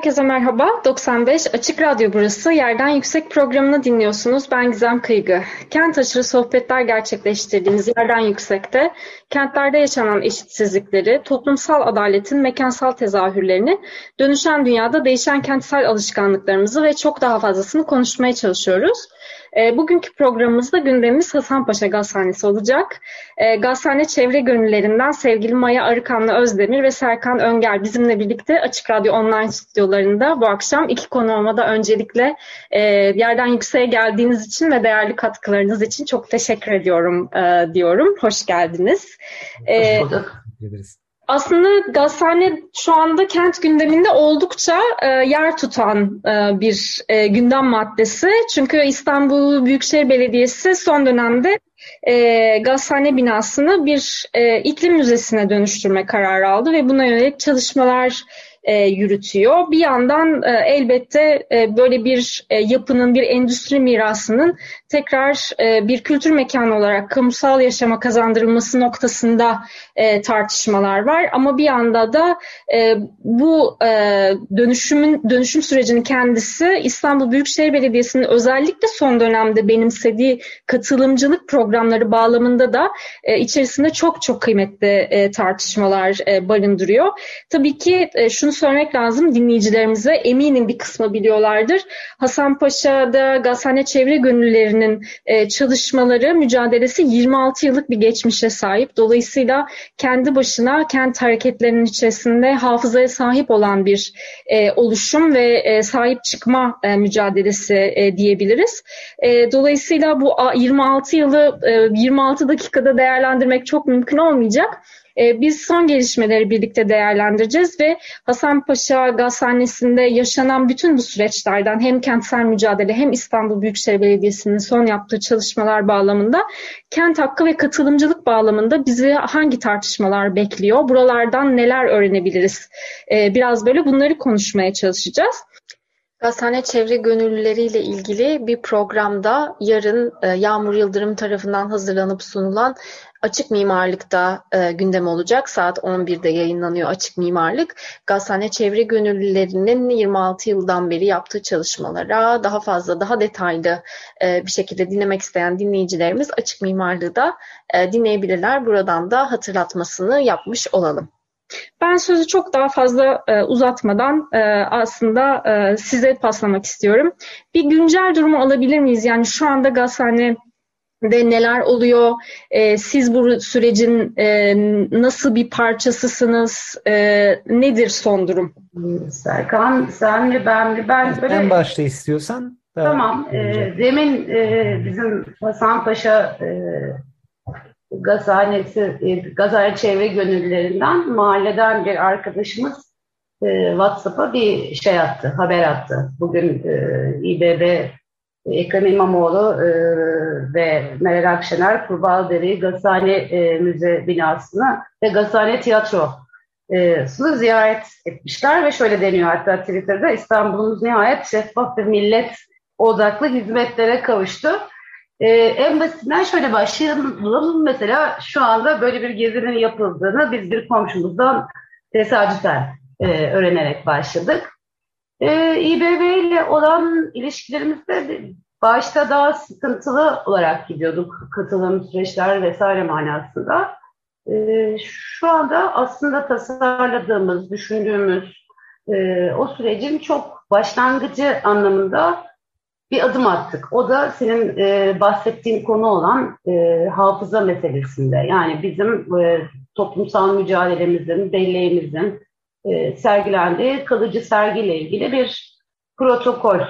Herkese merhaba. 95 Açık Radyo burası. Yerden Yüksek programını dinliyorsunuz. Ben Gizem Kıygı. Kent aşırı sohbetler gerçekleştirdiğimiz Yerden Yüksek'te kentlerde yaşanan eşitsizlikleri, toplumsal adaletin mekansal tezahürlerini, dönüşen dünyada değişen kentsel alışkanlıklarımızı ve çok daha fazlasını konuşmaya çalışıyoruz. E, bugünkü programımızda gündemimiz Hasanpaşa Gazhanesi olacak. E, Gazhane çevre gönüllerinden sevgili Maya Arıkanlı Özdemir ve Serkan Önger bizimle birlikte Açık Radyo Online stüdyolarında bu akşam iki konuğuma da öncelikle e, yerden yükseğe geldiğiniz için ve değerli katkılarınız için çok teşekkür ediyorum e, diyorum. Hoş geldiniz. E, Hoş bulduk. Aslında gazhane şu anda kent gündeminde oldukça e, yer tutan e, bir e, gündem maddesi. Çünkü İstanbul Büyükşehir Belediyesi son dönemde e, gazhane binasını bir e, iklim müzesine dönüştürme kararı aldı ve buna yönelik çalışmalar e, yürütüyor. Bir yandan e, elbette e, böyle bir e, yapının, bir endüstri mirasının tekrar e, bir kültür mekanı olarak kamusal yaşama kazandırılması noktasında e, tartışmalar var. Ama bir yanda da e, bu e, dönüşümün dönüşüm sürecinin kendisi İstanbul Büyükşehir Belediyesi'nin özellikle son dönemde benimsediği katılımcılık programları bağlamında da e, içerisinde çok çok kıymetli e, tartışmalar e, barındırıyor. Tabii ki e, şunu söylemek lazım dinleyicilerimize eminim bir kısmı biliyorlardır. Hasanpaşa'da Gazhane Çevre Gönülleri'nin e, çalışmaları, mücadelesi 26 yıllık bir geçmişe sahip. Dolayısıyla kendi başına kent hareketlerinin içerisinde hafızaya sahip olan bir e, oluşum ve e, sahip çıkma e, mücadelesi e, diyebiliriz. E, dolayısıyla bu 26 yılı e, 26 dakikada değerlendirmek çok mümkün olmayacak. Ee, biz son gelişmeleri birlikte değerlendireceğiz ve Hasanpaşa Gazhanesi'nde yaşanan bütün bu süreçlerden hem kentsel mücadele hem İstanbul Büyükşehir Belediyesi'nin son yaptığı çalışmalar bağlamında kent hakkı ve katılımcılık bağlamında bizi hangi tartışmalar bekliyor? Buralardan neler öğrenebiliriz? Ee, biraz böyle bunları konuşmaya çalışacağız. Gazhane Çevre Gönüllüleri ile ilgili bir programda yarın e, Yağmur Yıldırım tarafından hazırlanıp sunulan Açık Mimarlık'ta e, gündem olacak. Saat 11'de yayınlanıyor Açık Mimarlık. Gazhane Çevre Gönüllülerinin 26 yıldan beri yaptığı çalışmalara daha fazla, daha detaylı e, bir şekilde dinlemek isteyen dinleyicilerimiz Açık Mimarlığı da e, dinleyebilirler. Buradan da hatırlatmasını yapmış olalım. Ben sözü çok daha fazla e, uzatmadan e, aslında e, size paslamak istiyorum. Bir güncel durumu alabilir miyiz? Yani şu anda gazhane de neler oluyor? E, siz bu sürecin e, nasıl bir parçasısınız? E, nedir son durum? Serkan, sen mi ben mi? Ben böyle... En başta istiyorsan. Tamam. E, demin e, bizim Hasan Paşa e, gazhanesi, e, gazhane çevre gönüllülerinden mahalleden bir arkadaşımız e, WhatsApp'a bir şey attı, haber attı. Bugün e, İBB Ekrem İmamoğlu e, ve Meral Akşener Kurbağadere Gazhane e, Müze binasını ve Gazhane Tiyatro e, ziyaret etmişler ve şöyle deniyor hatta Twitter'da İstanbul'umuz nihayet şeffaf bir millet odaklı hizmetlere kavuştu. Ee, en basitinden şöyle başlayalım. Mesela şu anda böyle bir gezinin yapıldığını biz bir komşumuzdan tesadüfen e, öğrenerek başladık. E, İBB ile olan ilişkilerimizde başta daha sıkıntılı olarak gidiyorduk. Katılım süreçler vesaire manasında. E, şu anda aslında tasarladığımız, düşündüğümüz e, o sürecin çok başlangıcı anlamında bir adım attık. O da senin e, bahsettiğin konu olan e, hafıza meselesinde. Yani bizim e, toplumsal mücadelemizin, belleğimizin e, sergilendiği kalıcı sergiyle ilgili bir protokol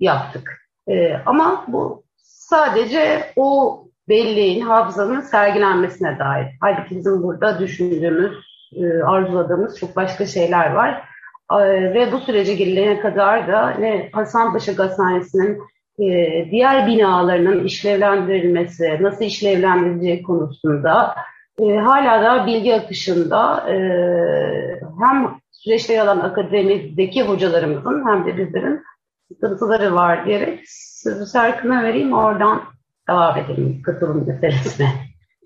yaptık. E, ama bu sadece o belleğin, hafızanın sergilenmesine dair. Halbuki bizim burada düşündüğümüz, e, arzuladığımız çok başka şeyler var. E, ve bu sürece gelene kadar da ne Hasanpaşa Gazhanesi'nin diğer binalarının işlevlendirilmesi, nasıl işlevlendirileceği konusunda e, hala da bilgi akışında e, hem süreçte yer alan akademideki hocalarımızın hem de bizlerin sıkıntıları var diyerek sözü Serkan'a vereyim oradan devam edelim katılım meselesine.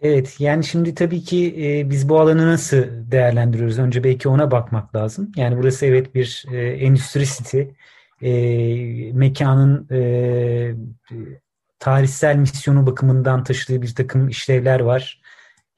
Evet yani şimdi tabii ki e, biz bu alanı nasıl değerlendiriyoruz? Önce belki ona bakmak lazım. Yani burası evet bir e, endüstri siti. E, mekanın e, tarihsel misyonu bakımından taşıdığı bir takım işlevler var.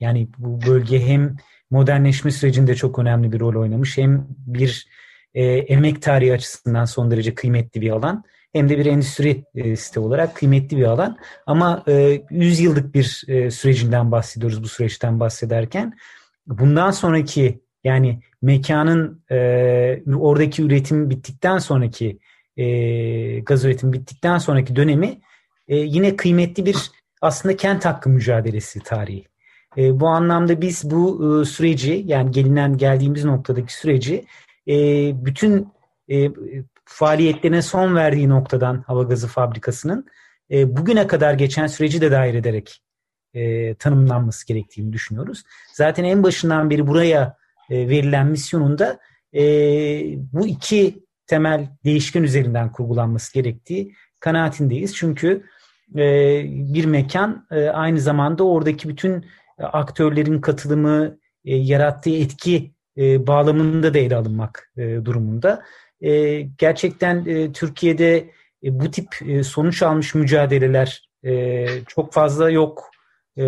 Yani bu bölge hem modernleşme sürecinde çok önemli bir rol oynamış hem bir e, emek tarihi açısından son derece kıymetli bir alan hem de bir endüstri e, site olarak kıymetli bir alan. Ama e, 100 yıllık bir e, sürecinden bahsediyoruz bu süreçten bahsederken. Bundan sonraki yani mekanın e, oradaki üretim bittikten sonraki e, gaz üretimi bittikten sonraki dönemi e, yine kıymetli bir aslında kent hakkı mücadelesi tarihi. E, bu anlamda biz bu e, süreci yani gelinen geldiğimiz noktadaki süreci e, bütün e, faaliyetlerine son verdiği noktadan hava gazı fabrikasının e, bugüne kadar geçen süreci de dahil ederek e, tanımlanması gerektiğini düşünüyoruz. Zaten en başından beri buraya e, verilen misyonunda e, bu iki temel değişken üzerinden kurgulanması gerektiği kanaatindeyiz. Çünkü e, bir mekan e, aynı zamanda oradaki bütün aktörlerin katılımı, e, yarattığı etki e, bağlamında da ele alınmak e, durumunda. E, gerçekten e, Türkiye'de e, bu tip e, sonuç almış mücadeleler e, çok fazla yok e,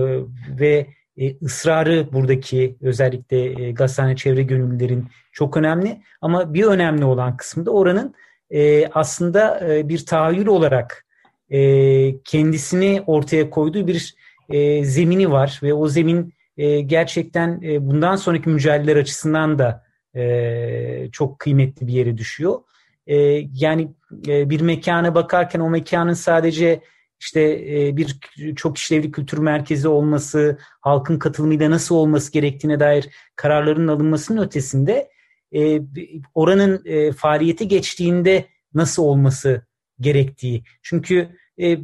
ve e, ısrarı buradaki özellikle e, gazhane çevre gönüllülerin çok önemli. Ama bir önemli olan kısmı da oranın e, aslında e, bir tahayyül olarak e, kendisini ortaya koyduğu bir e, zemini var ve o zemin e, gerçekten e, bundan sonraki mücadeleler açısından da e, çok kıymetli bir yere düşüyor. E, yani e, bir mekana bakarken o mekanın sadece işte e, bir çok işlevli kültür merkezi olması, halkın katılımıyla nasıl olması gerektiğine dair kararların alınmasının ötesinde e, oranın e, faaliyeti geçtiğinde nasıl olması gerektiği. Çünkü e,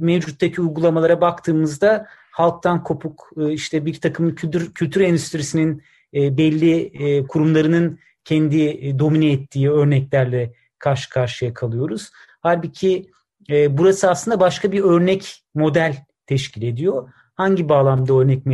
mevcuttaki uygulamalara baktığımızda halktan kopuk e, işte bir takım kültür, kültür endüstrisinin e, belli e, kurumlarının kendi e, domine ettiği örneklerle karşı karşıya kalıyoruz. Halbuki e, burası aslında başka bir örnek model teşkil ediyor. Hangi bağlamda örnek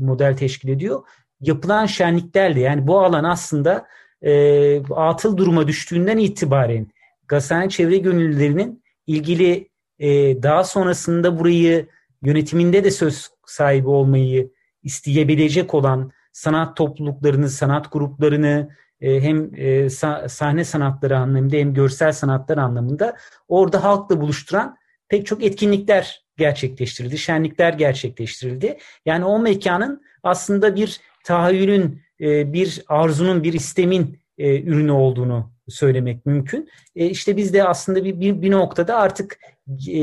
model teşkil ediyor? Yapılan şenliklerle yani bu alan aslında e, atıl duruma düştüğünden itibaren Gazhane çevre gönüllülerinin ilgili e, daha sonrasında burayı yönetiminde de söz sahibi olmayı isteyebilecek olan sanat topluluklarını, sanat gruplarını e, hem e, sahne sanatları anlamında hem görsel sanatlar anlamında orada halkla buluşturan pek çok etkinlikler gerçekleştirildi, şenlikler gerçekleştirildi. Yani o mekanın aslında bir tahayyülün, e, bir arzunun, bir istemin ürünü olduğunu söylemek mümkün. İşte biz de aslında bir, bir, bir noktada artık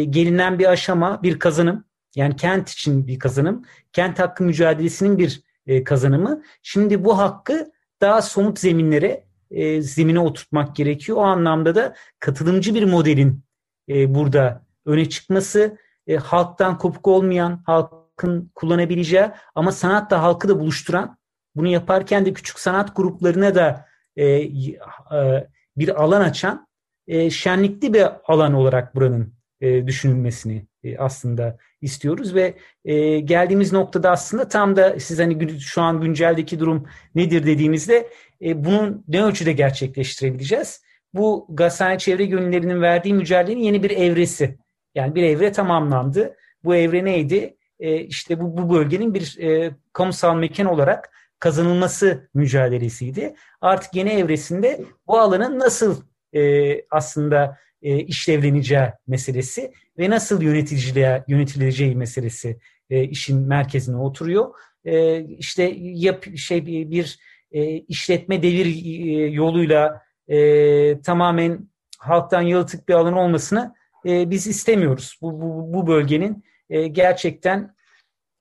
gelinen bir aşama, bir kazanım. Yani kent için bir kazanım, kent hakkı mücadelesinin bir e, kazanımı. Şimdi bu hakkı daha somut zeminlere, e, zemine oturtmak gerekiyor. O anlamda da katılımcı bir modelin e, burada öne çıkması, halktan kopuk olmayan, halkın kullanabileceği ama sanatla halkı da buluşturan, bunu yaparken de küçük sanat gruplarına da bir alan açan, şenlikli bir alan olarak buranın e, düşünülmesini e, aslında istiyoruz ve e, geldiğimiz noktada aslında tam da siz hani şu an günceldeki durum nedir dediğimizde e, bunu ne ölçüde gerçekleştirebileceğiz? Bu gazhane çevre gönüllerinin verdiği mücadelenin yeni bir evresi. Yani bir evre tamamlandı. Bu evre neydi? E, işte bu, bu bölgenin bir e, kamusal mekan olarak kazanılması mücadelesiydi. Artık yeni evresinde bu alanın nasıl e, aslında e, işlevleneceği meselesi ve nasıl yöneticiliğe yönetileceği meselesi e, işin merkezine oturuyor. E, işte yap şey bir e, işletme devir e, yoluyla e, tamamen halktan yalıtık bir alan olmasını e, biz istemiyoruz. Bu, bu, bu bölgenin e, gerçekten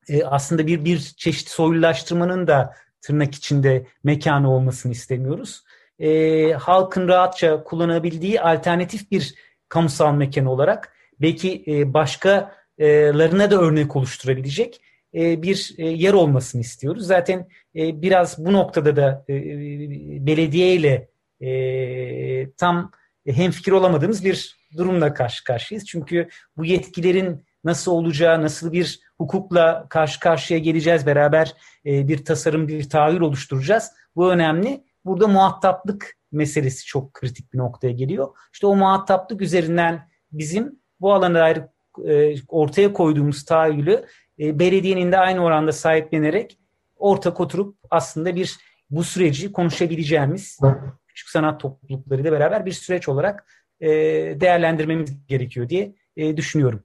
e, aslında bir bir çeşit soylulaştırmanın da tırnak içinde mekanı olmasını istemiyoruz. E, halkın rahatça kullanabildiği alternatif bir kamusal mekan olarak belki e, başkalarına da örnek oluşturabilecek e, bir e, yer olmasını istiyoruz. Zaten e, biraz bu noktada da e, belediye ile e, tam hemfikir olamadığımız bir durumla karşı karşıyayız. Çünkü bu yetkilerin nasıl olacağı, nasıl bir hukukla karşı karşıya geleceğiz, beraber e, bir tasarım, bir tahayyül oluşturacağız. Bu önemli. Burada muhataplık meselesi çok kritik bir noktaya geliyor. İşte o muhataplık üzerinden bizim bu alana dair e, ortaya koyduğumuz tahayyülü e, belediyenin de aynı oranda sahiplenerek ortak oturup aslında bir bu süreci konuşabileceğimiz küçük sanat topluluklarıyla beraber bir süreç olarak e, değerlendirmemiz gerekiyor diye e, düşünüyorum.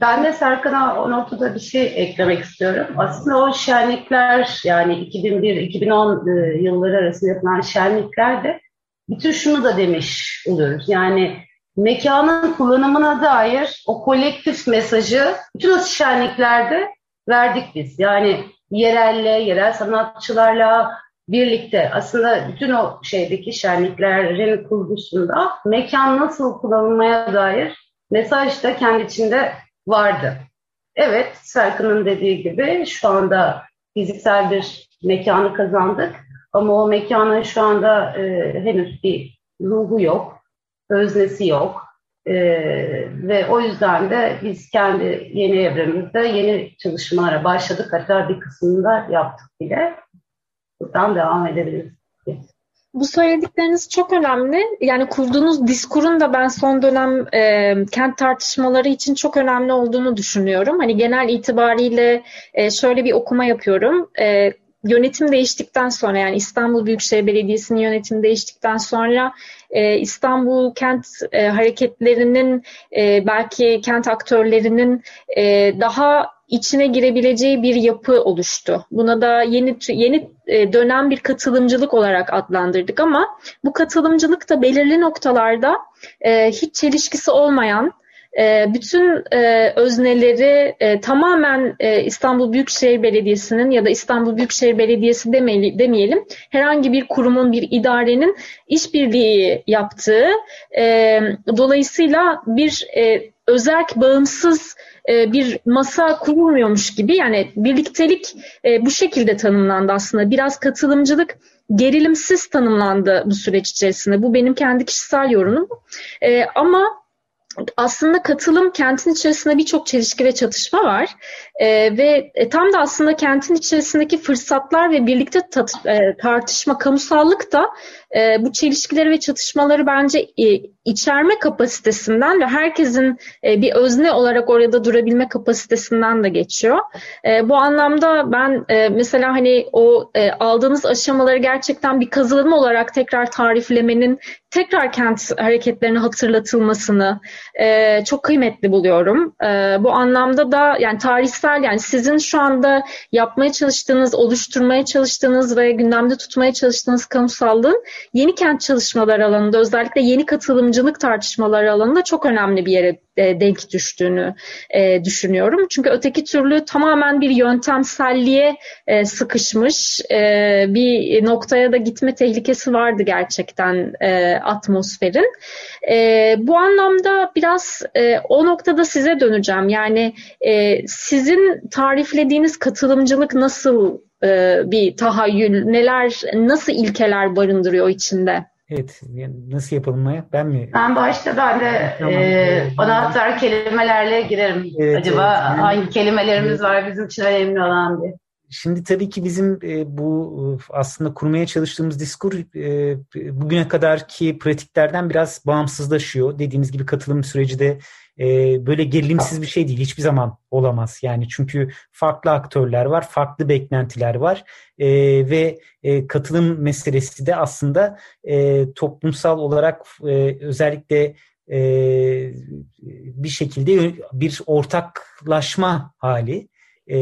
Ben de Serkan'a o noktada bir şey eklemek istiyorum. Aslında o şenlikler yani 2001-2010 e, yılları arasında yapılan şenlikler de bütün şunu da demiş oluyoruz. Yani mekanın kullanımına dair o kolektif mesajı bütün o şenliklerde verdik biz. Yani yerelle, yerel sanatçılarla birlikte aslında bütün o şeydeki şenliklerin kurgusunda mekan nasıl kullanılmaya dair mesaj da kendi içinde vardı. Evet, Serkan'ın dediği gibi şu anda fiziksel bir mekanı kazandık ama o mekanın şu anda e, henüz bir ruhu yok, öznesi yok. E, ve o yüzden de biz kendi yeni evremizde yeni çalışmalara başladık. Hatta bir kısmını da yaptık bile. Buradan devam edebiliriz. Bu söyledikleriniz çok önemli. Yani kurduğunuz diskurun da ben son dönem e, kent tartışmaları için çok önemli olduğunu düşünüyorum. Hani genel itibariyle e, şöyle bir okuma yapıyorum. E, yönetim değiştikten sonra yani İstanbul Büyükşehir Belediyesi'nin yönetimi değiştikten sonra e, İstanbul kent e, hareketlerinin e, belki kent aktörlerinin e, daha içine girebileceği bir yapı oluştu. Buna da yeni yeni e, dönem bir katılımcılık olarak adlandırdık ama bu katılımcılık da belirli noktalarda e, hiç çelişkisi olmayan e, bütün özneleri tamamen İstanbul Büyükşehir Belediyesi'nin ya da İstanbul Büyükşehir Belediyesi demeyelim herhangi bir kurumun bir idarenin işbirliği yaptığı dolayısıyla bir özerk bağımsız e, bir masa kurulmuyormuş gibi yani birliktelik e, bu şekilde tanımlandı aslında. Biraz katılımcılık gerilimsiz tanımlandı bu süreç içerisinde. Bu benim kendi kişisel yorumum. E, ama aslında katılım kentin içerisinde birçok çelişki ve çatışma var e, ve e, tam da aslında kentin içerisindeki fırsatlar ve birlikte tat, e, tartışma, kamusallık da e, bu çelişkileri ve çatışmaları bence e, içerme kapasitesinden ve herkesin e, bir özne olarak orada durabilme kapasitesinden de geçiyor. E, bu anlamda ben e, mesela hani o e, aldığınız aşamaları gerçekten bir kazanım olarak tekrar tariflemenin tekrar kent hareketlerini hatırlatılmasını e, çok kıymetli buluyorum. E, bu anlamda da yani tarihsel yani sizin şu anda yapmaya çalıştığınız, oluşturmaya çalıştığınız ve gündemde tutmaya çalıştığınız kamusallığın yeni kent çalışmaları alanında özellikle yeni katılımcılık tartışmaları alanında çok önemli bir yere e, denk düştüğünü e, düşünüyorum. Çünkü öteki türlü tamamen bir yöntemselliğe e, sıkışmış bir noktaya da gitme tehlikesi vardı gerçekten atmosferin. Bu anlamda biraz o noktada size döneceğim. Yani e, sizin tariflediğiniz katılımcılık nasıl e, bir tahayyül, neler, nasıl ilkeler barındırıyor içinde? Evet, nasıl yapalım Maya? Ben mi? Ben başta ben de tamam. e, anahtar kelimelerle girerim. Evet, Acaba evet. hangi kelimelerimiz var bizim için önemli olan diye. Şimdi tabii ki bizim e, bu aslında kurmaya çalıştığımız diskur e, bugüne kadarki pratiklerden biraz bağımsızlaşıyor. Dediğimiz gibi katılım süreci de e, böyle gerilimsiz bir şey değil. Hiçbir zaman olamaz. Yani çünkü farklı aktörler var, farklı beklentiler var e, ve katılım meselesi de aslında toplumsal olarak özellikle bir şekilde bir ortaklaşma hali. E,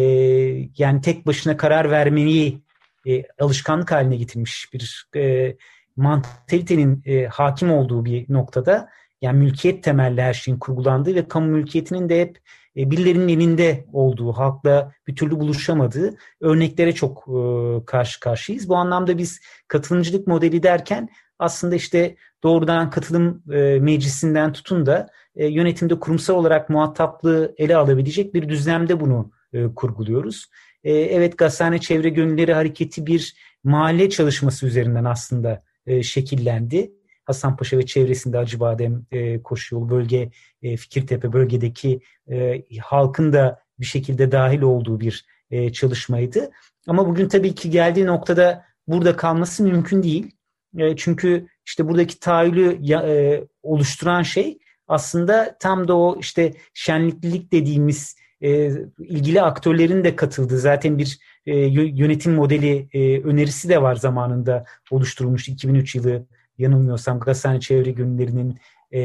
yani tek başına karar vermeyi e, alışkanlık haline getirmiş bir e, mantalitenin e, hakim olduğu bir noktada yani mülkiyet temelli her şeyin kurgulandığı ve kamu mülkiyetinin de hep e, birilerinin elinde olduğu, halkla bir türlü buluşamadığı örneklere çok e, karşı karşıyayız. Bu anlamda biz katılımcılık modeli derken aslında işte doğrudan katılım e, meclisinden tutun da yönetimde kurumsal olarak muhataplığı ele alabilecek bir düzlemde bunu kurguluyoruz. Evet Gazhane Çevre Gönülleri Hareketi bir mahalle çalışması üzerinden aslında şekillendi. Hasanpaşa ve çevresinde Acıbadem, e, Koşuyol, bölge, e, Fikirtepe bölgedeki e, halkın da bir şekilde dahil olduğu bir e, çalışmaydı. Ama bugün tabii ki geldiği noktada burada kalması mümkün değil. E, çünkü işte buradaki tahayyülü e, oluşturan şey aslında tam da o işte şenliklilik dediğimiz e, ilgili aktörlerin de katıldığı zaten bir e, yönetim modeli e, önerisi de var zamanında oluşturulmuş 2003 yılı yanılmıyorsam Gazhane Çevre Günleri'nin e,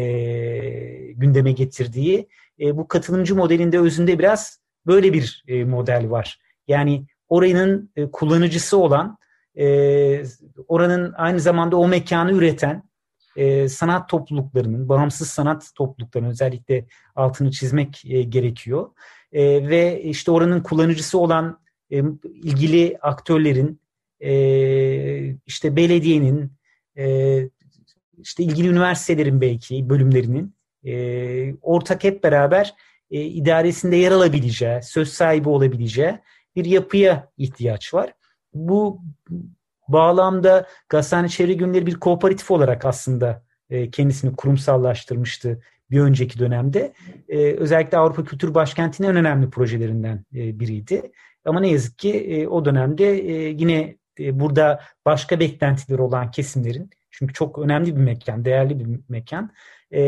gündeme getirdiği bu katılımcı modelinde özünde biraz böyle bir model var. Yani oranın e, kullanıcısı olan, oranın aynı zamanda o mekanı üreten sanat topluluklarının, bağımsız sanat topluluklarının özellikle altını çizmek gerekiyor. E, ve işte oranın kullanıcısı olan e, ilgili aktörlerin, e, işte belediyenin, e, işte ilgili üniversitelerin belki bölümlerinin e, ortak hep beraber e, idaresinde yer alabileceği, söz sahibi olabileceği bir yapıya ihtiyaç var. Bu bağlamda Gazhane Çevre Günleri bir kooperatif olarak aslında e, kendisini kurumsallaştırmıştı bir önceki dönemde. E, özellikle Avrupa Kültür Başkenti'nin en önemli projelerinden e, biriydi. Ama ne yazık ki e, o dönemde e, yine e, burada başka beklentileri olan kesimlerin çünkü çok önemli bir mekan, değerli bir mekan. E,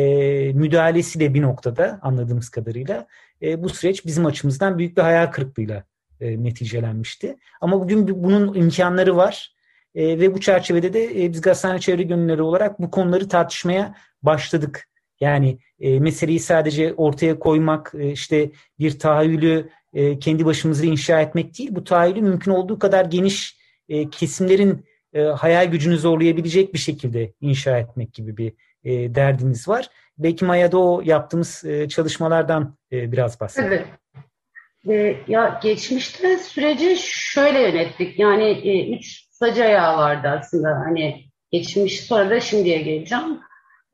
müdahalesi de bir noktada anladığımız kadarıyla e, bu süreç bizim açımızdan büyük bir hayal kırıklığıyla e, neticelenmişti. Ama bugün bunun imkanları var. E, ve bu çerçevede de e, biz Gazhane Çevre Gönülleri olarak bu konuları tartışmaya başladık. Yani e, meseleyi sadece ortaya koymak, e, işte bir tahayyülü e, kendi başımıza inşa etmek değil, bu tahayyülü mümkün olduğu kadar geniş e, kesimlerin e, hayal gücünü zorlayabilecek bir şekilde inşa etmek gibi bir e, derdimiz var. Belki Maya'da o yaptığımız e, çalışmalardan e, biraz bahsedelim. Evet. E, ya geçmişte süreci şöyle yönettik. Yani e, üç sac vardı aslında. Hani geçmiş sonra da şimdiye geleceğim.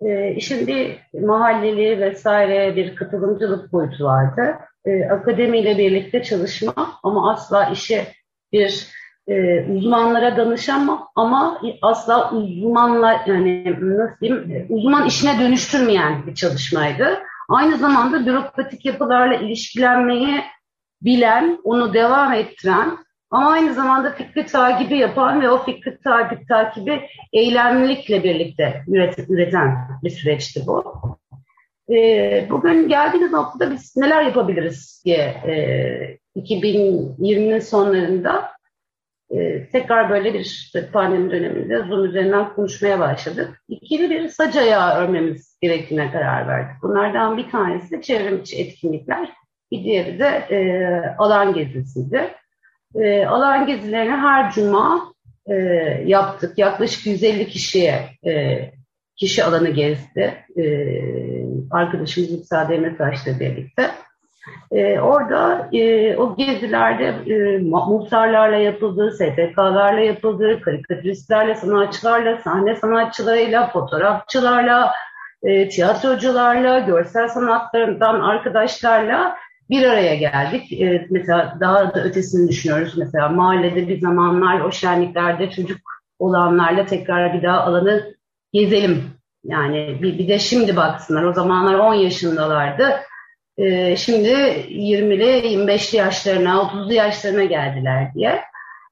E, işin bir mahalleli vesaire bir katılımcılık boyutu vardı. E, akademiyle birlikte çalışma ama asla işi bir e, uzmanlara danışamam ama asla uzmanla yani nasıl diyeyim uzman işine dönüştürmeyen bir çalışmaydı. Aynı zamanda bürokratik yapılarla ilişkilenmeyi bilen, onu devam ettiren ama aynı zamanda fikri takibi yapan ve o fikri takip, takibi eylemlilikle birlikte üret, üreten bir süreçti bu. E, bugün geldiğimiz noktada biz neler yapabiliriz diye e, 2020'nin sonlarında e, tekrar böyle bir pandemi döneminde Zoom üzerinden konuşmaya başladık. İkili bir sac ayağı örmemiz gerektiğine karar verdik. Bunlardan bir tanesi çevrim içi etkinlikler, bir diğeri de e, alan gezisiydi. E, alan gezilerini her cuma e, yaptık. Yaklaşık 150 kişiye e, kişi alanı gezdi. E, arkadaşımız Yüksel Demirtaş'la birlikte. E, orada e, o gezilerde e, muhtarlarla yapıldı, STK'larla yapıldı, karikatüristlerle, sanatçılarla, sahne sanatçılarıyla, fotoğrafçılarla, e, tiyatrocularla, görsel sanatlarından arkadaşlarla bir araya geldik. E, mesela daha da ötesini düşünüyoruz. Mesela mahallede bir zamanlar o şenliklerde çocuk olanlarla tekrar bir daha alanı gezelim. Yani bir, bir de şimdi baksınlar. O zamanlar 10 yaşındalardı e, şimdi 20'li 25'li yaşlarına 30'lu yaşlarına geldiler diye.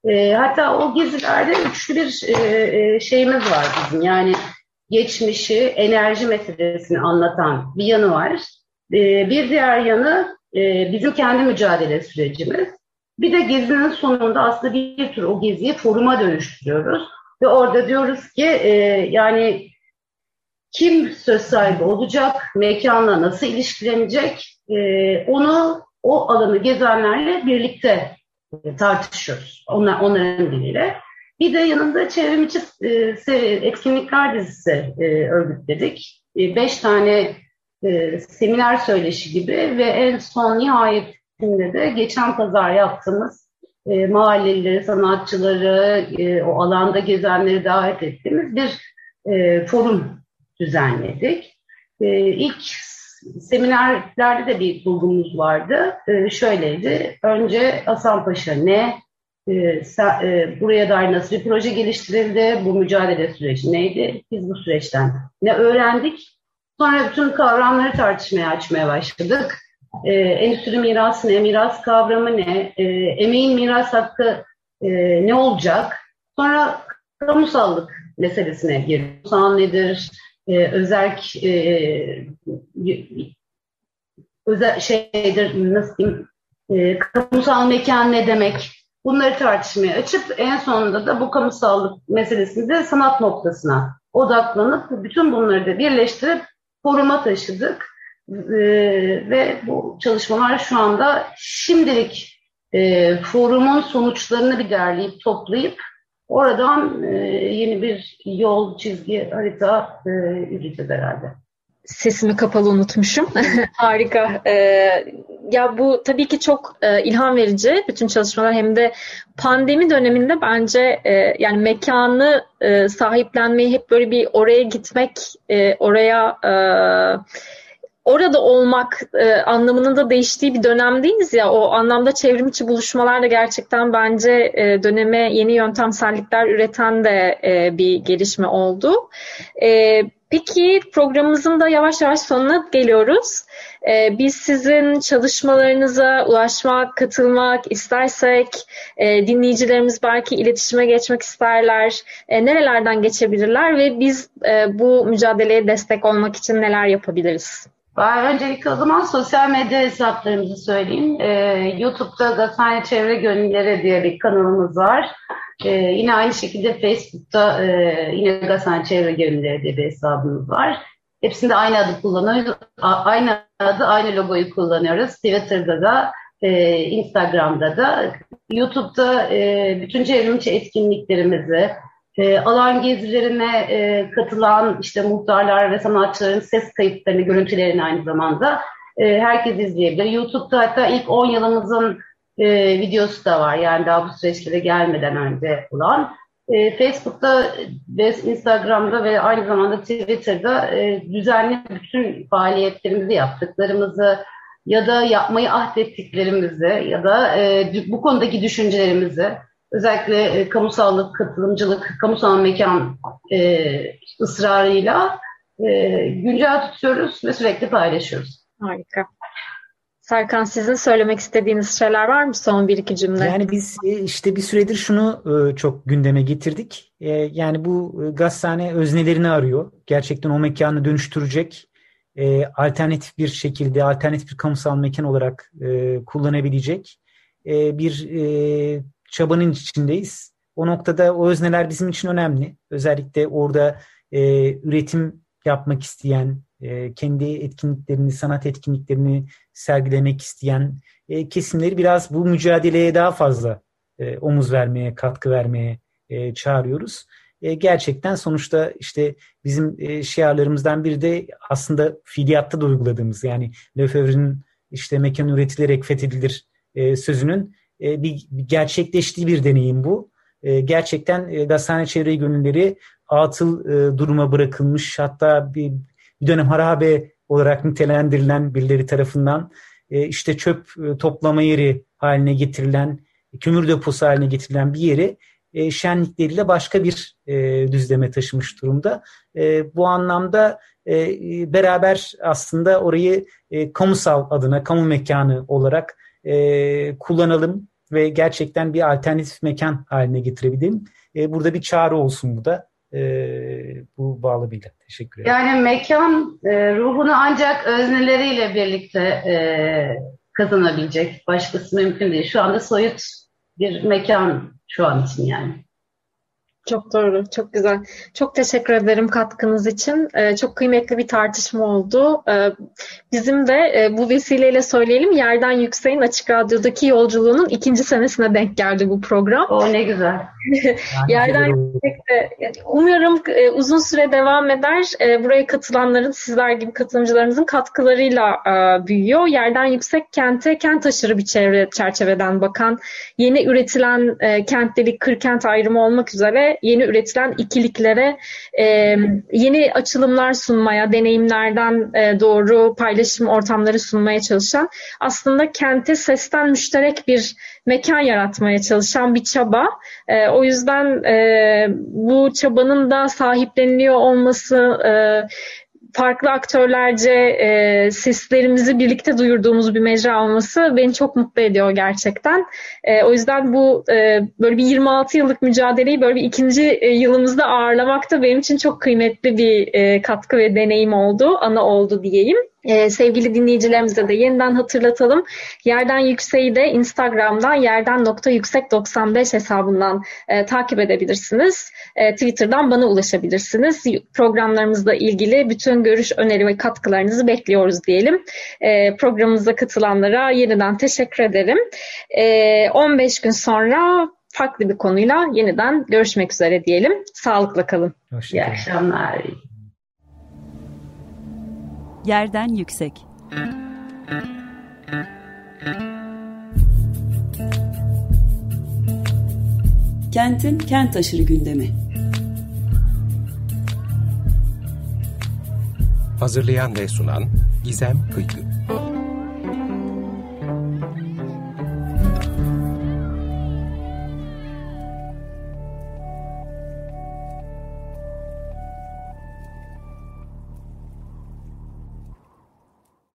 E, hatta o gezilerde üçlü bir e, e, şeyimiz var bizim yani geçmişi, enerji meselesini anlatan bir yanı var. Bir diğer yanı e, bizim kendi mücadele sürecimiz. Bir de gezinin sonunda aslında bir tür o geziyi foruma dönüştürüyoruz. Ve orada diyoruz ki e, yani kim söz sahibi olacak, mekanla nasıl ilişkilenecek, e, onu o alanı gezenlerle birlikte e, tartışıyoruz. Onlar, onların diliyle. Bir de yanında çevrimiçi e, etkinlikler dizisi e, örgütledik. E, beş tane e, seminer söyleşi gibi ve en son nihayetinde de geçen pazar yaptığımız e, mahallelileri, sanatçıları, e, o alanda gezenleri davet ettiğimiz bir e, forum düzenledik. E, ilk seminerlerde de bir bulgumuz vardı. E, şöyleydi. Önce Hasan Paşa ne? E, sa, e, buraya dair nasıl bir proje geliştirildi? Bu mücadele süreci neydi? Biz bu süreçten ne öğrendik? Sonra bütün kavramları tartışmaya açmaya başladık. E, endüstri mirası ne? Miras kavramı ne? E, emeğin miras hakkı e, ne olacak? Sonra kamusallık meselesine girdik. Kamusal nedir? e, özerk e, özel şeydir nasıl diyeyim e, kamusal mekan ne demek bunları tartışmaya açıp en sonunda da bu kamusallık meselesinde sanat noktasına odaklanıp bütün bunları da birleştirip foruma taşıdık e, ve bu çalışmalar şu anda şimdilik e, forumun sonuçlarını bir derleyip toplayıp Oradan e, yeni bir yol, çizgi, harita e, yürüyeceğiz herhalde. Sesimi kapalı unutmuşum. Harika. Ee, ya bu tabii ki çok e, ilham verici bütün çalışmalar hem de pandemi döneminde bence e, yani mekanı e, sahiplenmeyi hep böyle bir oraya gitmek, e, oraya e, orada olmak e, anlamının da değiştiği bir dönemdeyiz ya o anlamda çevrimiçi buluşmalar da gerçekten bence e, döneme yeni yöntemsellikler üreten de e, bir gelişme oldu. E, peki programımızın da yavaş yavaş sonuna geliyoruz. E, biz sizin çalışmalarınıza ulaşmak, katılmak istersek e, dinleyicilerimiz belki iletişime geçmek isterler. E, nerelerden geçebilirler ve biz e, bu mücadeleye destek olmak için neler yapabiliriz? Ben öncelikle o zaman sosyal medya hesaplarımızı söyleyeyim. Ee, YouTube'da Gazhane Çevre Gönülleri diye bir kanalımız var. Ee, yine aynı şekilde Facebook'ta e, yine Gazhane Çevre Gönülleri diye bir hesabımız var. Hepsinde aynı adı kullanıyoruz. Aynı adı, aynı logoyu kullanıyoruz. Twitter'da da, e, Instagram'da da, YouTube'da e, bütün çevrimiçi etkinliklerimizi, e, alan gezilerine e, katılan işte muhtarlar ve sanatçıların ses kayıtlarını, görüntülerini aynı zamanda e, herkes izleyebilir. YouTube'da hatta ilk 10 yılımızın e, videosu da var. Yani daha bu süreçlere gelmeden önce olan. E, Facebook'ta ve Instagram'da ve aynı zamanda Twitter'da e, düzenli bütün faaliyetlerimizi yaptıklarımızı ya da yapmayı ahdettiklerimizi ya da e, bu konudaki düşüncelerimizi özellikle e, kamusallık, katılımcılık, kamusal mekan e, ısrarıyla e, güncel tutuyoruz ve sürekli paylaşıyoruz. Harika. Serkan sizin söylemek istediğiniz şeyler var mı son bir iki cümle? Yani biz e, işte bir süredir şunu e, çok gündeme getirdik. E, yani bu gazhane öznelerini arıyor. Gerçekten o mekanı dönüştürecek alternatif bir şekilde alternatif bir kamusal mekan olarak kullanabilecek bir çabanın içindeyiz. O noktada o özneler bizim için önemli. Özellikle orada üretim yapmak isteyen, e, kendi etkinliklerini, sanat etkinliklerini sergilemek isteyen e, kesimleri biraz bu mücadeleye daha fazla e, omuz vermeye, katkı vermeye çağırıyoruz. Gerçekten sonuçta işte bizim e, şiarlarımızdan biri de aslında fiiliyatta da uyguladığımız yani Lefebvre'nin işte mekan üretilerek fethedilir sözünün bir, gerçekleştiği bir deneyim bu. Gerçekten e, gazhane çevre gönülleri atıl duruma bırakılmış hatta bir, bir dönem harabe olarak nitelendirilen birileri tarafından e, işte çöp e, toplama yeri haline getirilen, kömür deposu haline getirilen bir yeri e, şenlikleriyle başka bir düzleme taşımış durumda. Bu anlamda beraber aslında orayı kamusal adına, kamu mekanı olarak kullanalım ve gerçekten bir alternatif mekan haline getirebilelim. E, burada bir çağrı olsun bu da. E, bu bağlamıyla. Teşekkür ederim. Yani mekan e, ruhunu ancak özneleriyle birlikte e, kazanabilecek. Başkası mümkün değil. Şu anda soyut bir mekan şu an için yani. Çok doğru, çok güzel. Çok teşekkür ederim katkınız için. Ee, çok kıymetli bir tartışma oldu. Ee, bizim de e, bu vesileyle söyleyelim Yerden Yüksek'in Açık Radyo'daki yolculuğunun ikinci senesine denk geldi bu program. O ne güzel. Yerden yüksekte umuyorum e, uzun süre devam eder. E, buraya katılanların sizler gibi katılımcılarımızın katkılarıyla e, büyüyor. Yerden yüksek kente kent aşırı bir çevre çerçeveden bakan yeni üretilen kentlilik, kırkent ayrımı olmak üzere yeni üretilen ikiliklere yeni açılımlar sunmaya, deneyimlerden doğru paylaşım ortamları sunmaya çalışan aslında kente sesten müşterek bir mekan yaratmaya çalışan bir çaba. E, o yüzden e, bu çabanın da sahipleniliyor olması, e, farklı aktörlerce e, seslerimizi birlikte duyurduğumuz bir mecra olması beni çok mutlu ediyor gerçekten. E, o yüzden bu e, böyle bir 26 yıllık mücadeleyi böyle bir ikinci e, yılımızda ağırlamak da benim için çok kıymetli bir e, katkı ve deneyim oldu, ana oldu diyeyim. Ee, sevgili dinleyicilerimize de yeniden hatırlatalım. Yerden Yüksek'i de Instagram'dan yerden.yüksek95 hesabından e, takip edebilirsiniz. E, Twitter'dan bana ulaşabilirsiniz. Programlarımızla ilgili bütün görüş, öneri ve katkılarınızı bekliyoruz diyelim. E, programımıza katılanlara yeniden teşekkür ederim. E, 15 gün sonra farklı bir konuyla yeniden görüşmek üzere diyelim. Sağlıkla kalın. İyi akşamlar. Yerden yüksek. Kentin kent aşırı gündemi. Hazırlayan ve sunan Gizem Kıykı.